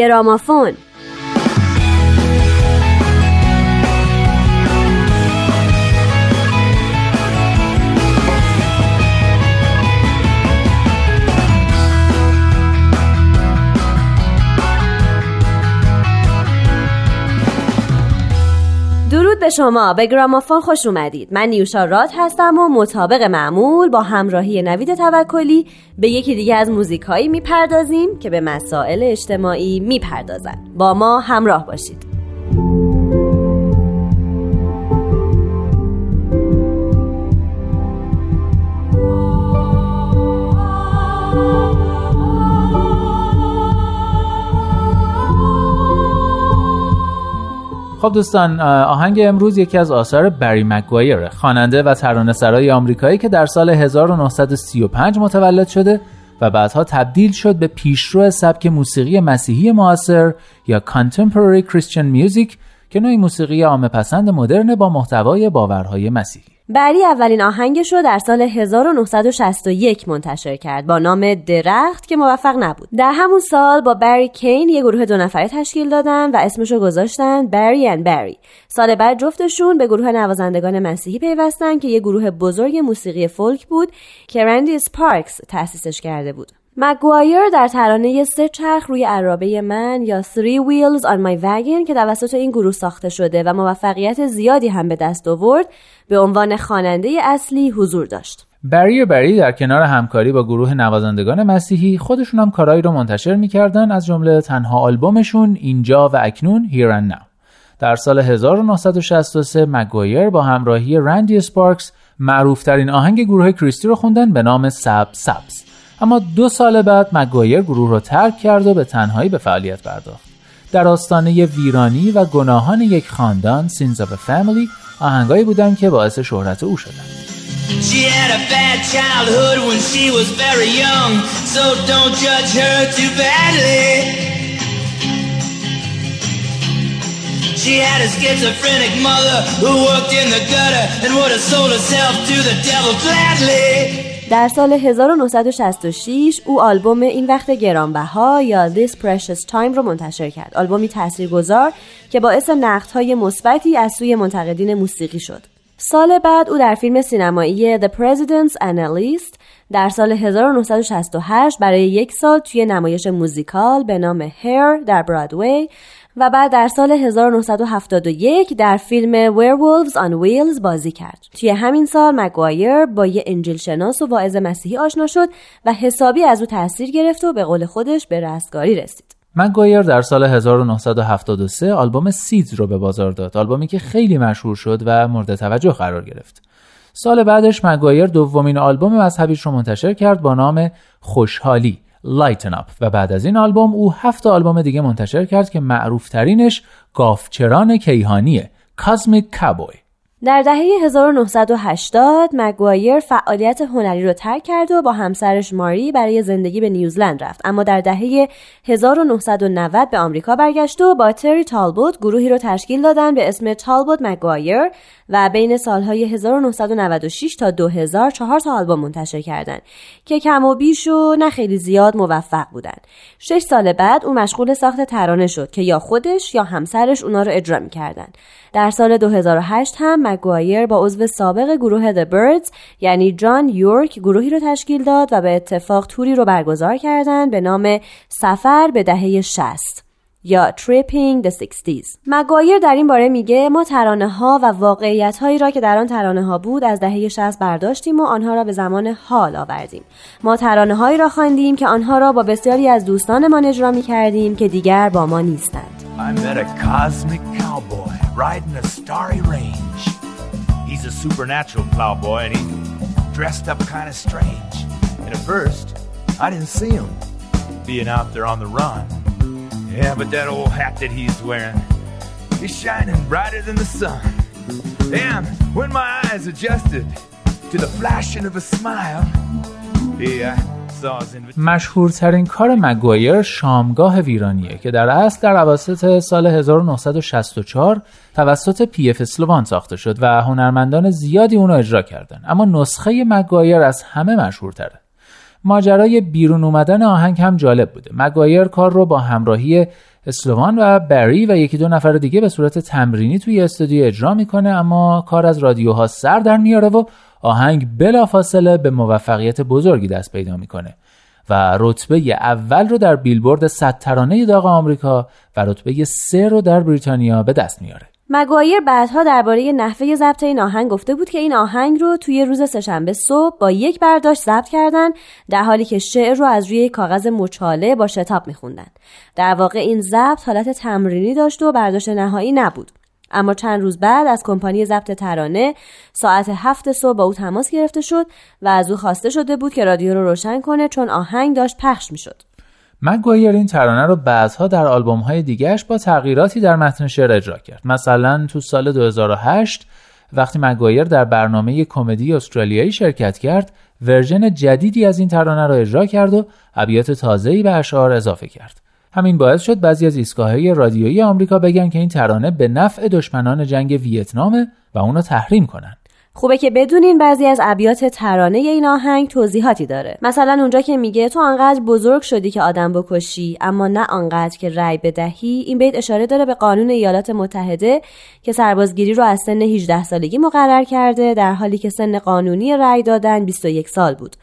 گرامافون درود به شما به گرامافون خوش اومدید. من نیوشا راد هستم و مطابق معمول با همراهی نوید توکلی به یکی دیگه از موزیک هایی می‌پردازیم که به مسائل اجتماعی می‌پردازن. با ما همراه باشید. خب دوستان آهنگ امروز یکی از آثار بری مگوایر خواننده و ترانه سرای آمریکایی که در سال 1935 متولد شده و بعدها تبدیل شد به پیشرو سبک موسیقی مسیحی معاصر یا Contemporary Christian Music که نوعی موسیقی عامه پسند مدرن با محتوای باورهای مسیحی. بری اولین آهنگش رو در سال 1961 منتشر کرد با نام درخت که موفق نبود. در همون سال با بری کین یه گروه دو نفره تشکیل دادن و اسمشو گذاشتن بری ان بری. سال بعد جفتشون به گروه نوازندگان مسیحی پیوستن که یه گروه بزرگ موسیقی فولک بود که رندی سپارکس تأسیسش کرده بود. مگوایر در ترانه سه چرخ روی عرابه من یا Three Wheels on My Wagon که توسط این گروه ساخته شده و موفقیت زیادی هم به دست آورد به عنوان خواننده اصلی حضور داشت. بری و بری در کنار همکاری با گروه نوازندگان مسیحی خودشون هم کارایی رو منتشر می‌کردن از جمله تنها آلبومشون اینجا و اکنون Here and Now. در سال 1963 مگوایر با همراهی رندی سپارکس معروفترین آهنگ گروه کریستی رو خوندن به نام سب سبز. اما دو سال بعد مگوایر گروه را ترک کرد و به تنهایی به فعالیت پرداخت در آستانه ویرانی و گناهان یک خاندان سینز a Family آهنگایی بودند که باعث شهرت او شدند She had a bad childhood when she was very young So don't judge her too badly She had a schizophrenic mother who worked in the gutter And would have sold herself to the devil gladly در سال 1966 او آلبوم این وقت گرانبها یا This Precious Time رو منتشر کرد. آلبومی تاثیرگذار که باعث نقدهای مثبتی از سوی منتقدین موسیقی شد. سال بعد او در فیلم سینمایی The President's Analyst در سال 1968 برای یک سال توی نمایش موزیکال به نام Hair در برادوی و بعد در سال 1971 در فیلم Werewolves on Wheels بازی کرد. توی همین سال مگوایر با یه انجیل شناس و واعظ مسیحی آشنا شد و حسابی از او تاثیر گرفت و به قول خودش به رستگاری رسید. مگوایر در سال 1973 آلبوم سیدز رو به بازار داد آلبومی که خیلی مشهور شد و مورد توجه قرار گرفت سال بعدش مگوایر دومین آلبوم مذهبیش رو منتشر کرد با نام خوشحالی Lighten Up. و بعد از این آلبوم او هفت آلبوم دیگه منتشر کرد که معروف ترینش گافچران کیهانیه Cosmic Cowboy. در دهه 1980 مگوایر فعالیت هنری رو ترک کرد و با همسرش ماری برای زندگی به نیوزلند رفت اما در دهه 1990 به آمریکا برگشت و با تری تالبوت گروهی رو تشکیل دادن به اسم تالبوت مگوایر و بین سالهای 1996 تا 2000 چهار تا آلبوم منتشر کردند که کم و بیش و نه خیلی زیاد موفق بودند. شش سال بعد او مشغول ساخت ترانه شد که یا خودش یا همسرش اونا رو اجرا می‌کردن. در سال 2008 هم مگوایر با عضو سابق گروه The Birds یعنی جان یورک گروهی رو تشکیل داد و به اتفاق توری رو برگزار کردند به نام سفر به دهه 60 یا Tripping the 60s مگایر در این باره میگه ما ترانه ها و واقعیت هایی را که در آن ترانه ها بود از دهه 60 برداشتیم و آنها را به زمان حال آوردیم. ما ترانه هایی را خواندیم که آنها را با بسیاری از دوستانمان اجرا می کردیم که دیگر با ما نیستند. I met a cosmic cowboy riding a starry a supernatural plowboy, and he dressed up kind of strange And at first I didn't see him being out there on the run Yeah, but that old hat that he's wearing he's shining brighter than the sun. And when my eyes adjusted to the flashing of a smile, yeah, مشهورترین کار مگوایر شامگاه ویرانیه که در اصل در اواسط سال 1964 توسط پی اف اسلوان ساخته شد و هنرمندان زیادی اونو اجرا کردن. اما نسخه مگوایر از همه مشهورتره. ماجرای بیرون اومدن آهنگ هم جالب بوده. مگوایر کار رو با همراهی اسلوان و بری و یکی دو نفر دیگه به صورت تمرینی توی استودیو اجرا می‌کنه اما کار از رادیوها سر در میاره و آهنگ بلافاصله به موفقیت بزرگی دست پیدا می‌کنه و رتبه اول رو در بیلبورد 100 ترانه داغ آمریکا و رتبه سه رو در بریتانیا به دست میاره. مگوایر بعدها درباره نحوه ضبط این آهنگ گفته بود که این آهنگ رو توی روز سهشنبه صبح با یک برداشت ضبط کردن در حالی که شعر رو از روی کاغذ مچاله با شتاب میخوندن در واقع این ضبط حالت تمرینی داشت و برداشت نهایی نبود. اما چند روز بعد از کمپانی ضبط ترانه ساعت هفت صبح با او تماس گرفته شد و از او خواسته شده بود که رادیو رو روشن کنه چون آهنگ داشت پخش می‌شد. مگوایر این ترانه رو بعدها در آلبوم های دیگهش با تغییراتی در متن شعر اجرا کرد. مثلا تو سال 2008 وقتی مگوایر در برنامه کمدی استرالیایی شرکت کرد ورژن جدیدی از این ترانه را اجرا کرد و ابیات تازه‌ای به اشعار اضافه کرد. همین باعث شد بعضی از ایستگاه‌های رادیویی آمریکا بگن که این ترانه به نفع دشمنان جنگ ویتنامه و اونو تحریم کنن. خوبه که بدونین بعضی از ابیات ترانه این آهنگ توضیحاتی داره. مثلا اونجا که میگه تو آنقدر بزرگ شدی که آدم بکشی اما نه آنقدر که رأی بدهی این بیت اشاره داره به قانون ایالات متحده که سربازگیری رو از سن 18 سالگی مقرر کرده در حالی که سن قانونی رأی دادن 21 سال بود.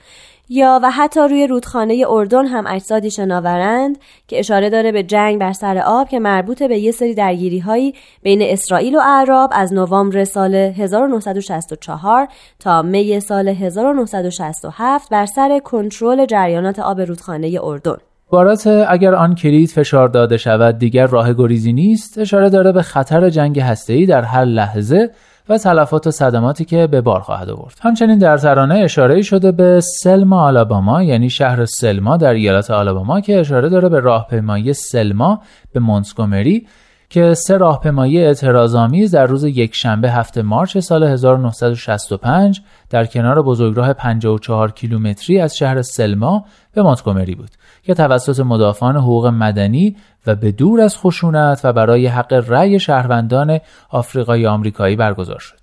یا و حتی روی رودخانه اردن هم اجسادی شناورند که اشاره داره به جنگ بر سر آب که مربوط به یه سری درگیری هایی بین اسرائیل و اعراب از نوامبر سال 1964 تا می سال 1967 بر سر کنترل جریانات آب رودخانه اردن. بارات اگر آن کلید فشار داده شود دیگر راه گریزی نیست. اشاره داره به خطر جنگ هسته‌ای در هر لحظه و تلفات و صدماتی که به بار خواهد آورد. همچنین در ترانه اشاره شده به سلما آلاباما یعنی شهر سلما در ایالت آلاباما که اشاره داره به راهپیمایی سلما به مونتگومری که سه راهپیمایی اعتراضآمیز در روز یکشنبه هفته مارچ سال 1965 در کنار بزرگراه 54 کیلومتری از شهر سلما به مونتگومری بود که توسط مدافعان حقوق مدنی و به دور از خشونت و برای حق رأی شهروندان آفریقای آمریکایی برگزار شد.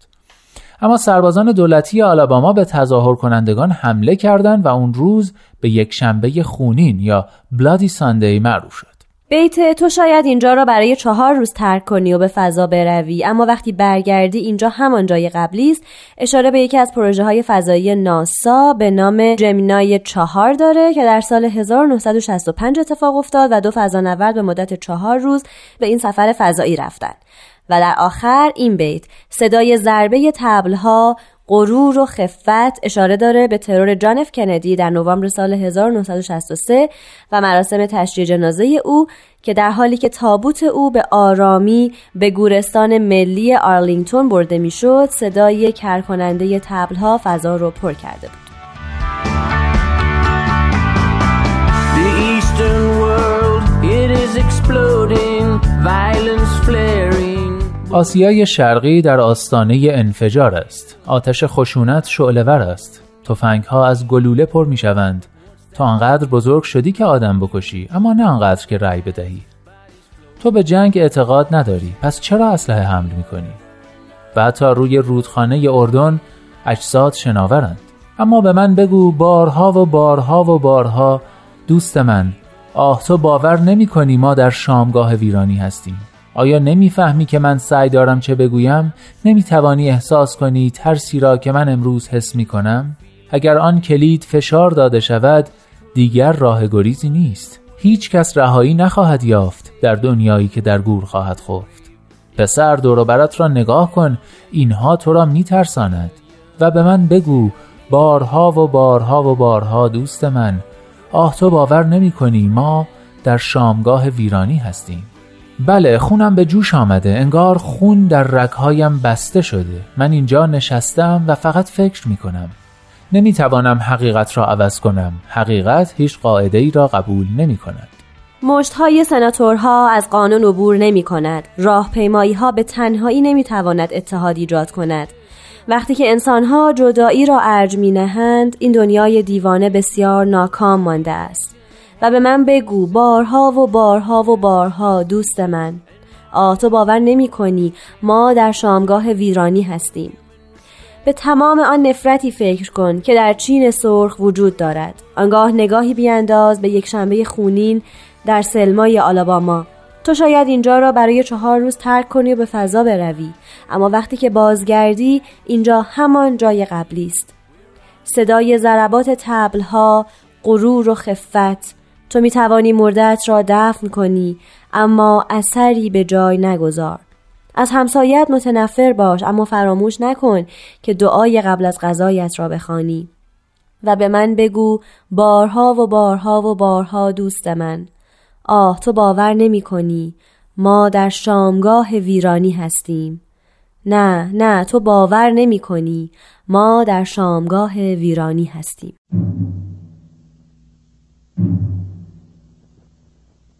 اما سربازان دولتی آلاباما به تظاهر کنندگان حمله کردند و اون روز به یک شنبه خونین یا بلادی ساندی معروف شد. بیت تو شاید اینجا را برای چهار روز ترک کنی و به فضا بروی. اما وقتی برگردی اینجا همان جای قبلی است اشاره به یکی از پروژه های فضایی ناسا به نام جمینای چهار داره که در سال 1965 اتفاق افتاد و دو فضانورد به مدت چهار روز به این سفر فضایی رفتند و در آخر این بیت صدای ضربه تبلها غرور و خفت اشاره داره به ترور جان اف کندی در نوامبر سال 1963 و مراسم تشییع جنازه او که در حالی که تابوت او به آرامی به گورستان ملی آرلینگتون برده می‌شد صدای کرکننده تبلها فضا رو پر کرده بود. آسیای شرقی در آستانه انفجار است. آتش خشونت شعلور است. تفنگ ها از گلوله پر می شوند تا آنقدر بزرگ شدی که آدم بکشی اما نه آنقدر که رأی بدهی. تو به جنگ اعتقاد نداری پس چرا اسلحه حمل می کنی؟ و حتی روی رودخانه اردن اجساد شناورند. اما به من بگو بارها و بارها و بارها دوست من آه تو باور نمی کنی ما در شامگاه ویرانی هستیم. آیا نمی‌فهمی که من سعی دارم چه بگویم؟ نمی توانی احساس کنی ترسی را که من امروز حس می کنم؟ اگر آن کلید فشار داده شود دیگر راه گریزی نیست هیچ کس رهایی نخواهد یافت در دنیایی که در گور خواهد خفت پسر دور برات را نگاه کن اینها تو را میترساند و به من بگو بارها و بارها و بارها دوست من آه تو باور نمی کنی ما در شامگاه ویرانی هستیم بله خونم به جوش آمده. انگار خون در رگهایم بسته شده. من اینجا نشستم و فقط فکر می کنم نمی توانم حقیقت را عوض کنم. حقیقت هیچ قاعده ای را قبول نمی کند مشت های سناتورها از قانون عبور نمی کند راهپیمایی ها به تنهایی نمی تواند اتحاد ایجاد کند. وقتی که انسانها جدایی را ارج می نهند این دنیای دیوانه بسیار ناکام مانده است. و به من بگو بارها و بارها و بارها دوست من. آه تو باور نمی کنی ما در شامگاه ویرانی هستیم. به تمام آن نفرتی فکر کن که در چین سرخ وجود دارد. آنگاه نگاهی بیانداز به یک شنبه خونین در سلمای آلاباما. تو شاید اینجا را برای چهار روز ترک کنی و به فضا بروی. اما وقتی که بازگردی اینجا همان جای قبلی است. صدای ضربات تبلها غرور و خفت تو می توانی مردت را دفن کنی اما اثری به جای نگذار. از همسایت متنفر باش اما فراموش نکن که دعای قبل از غذایت را بخوانی. و به من بگو بارها و بارها و بارها دوست من. آه تو باور نمی کنی. ما در شامگاه ویرانی هستیم. نه نه تو باور نمی کنی. ما در شامگاه ویرانی هستیم.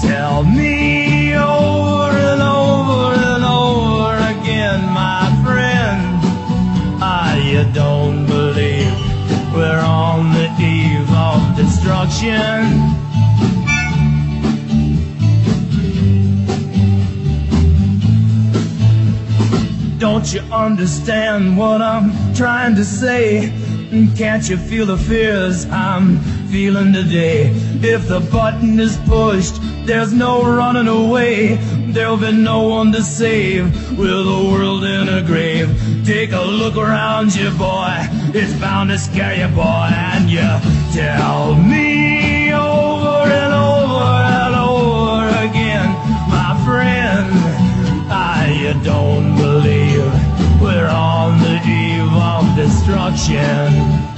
tell me over and over and over again, my friend, I you don't believe we're on the eve of destruction. Don't you understand what I'm trying to say? Can't you feel the fears I'm feeling today? If the button is pushed, there's no running away. There'll be no one to save with the world in a grave. Take a look around you, boy. It's bound to scare you, boy. And you tell me over and over and over again, my friend, I you don't believe we're on the eve of destruction.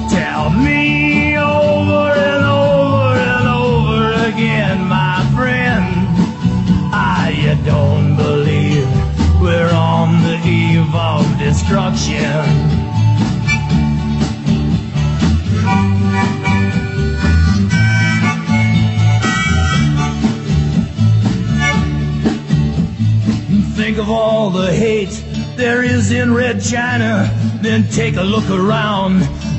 tell me over and over and over again, my friend, ah, I don't believe we're on the eve of destruction. Think of all the hate there is in Red China, then take a look around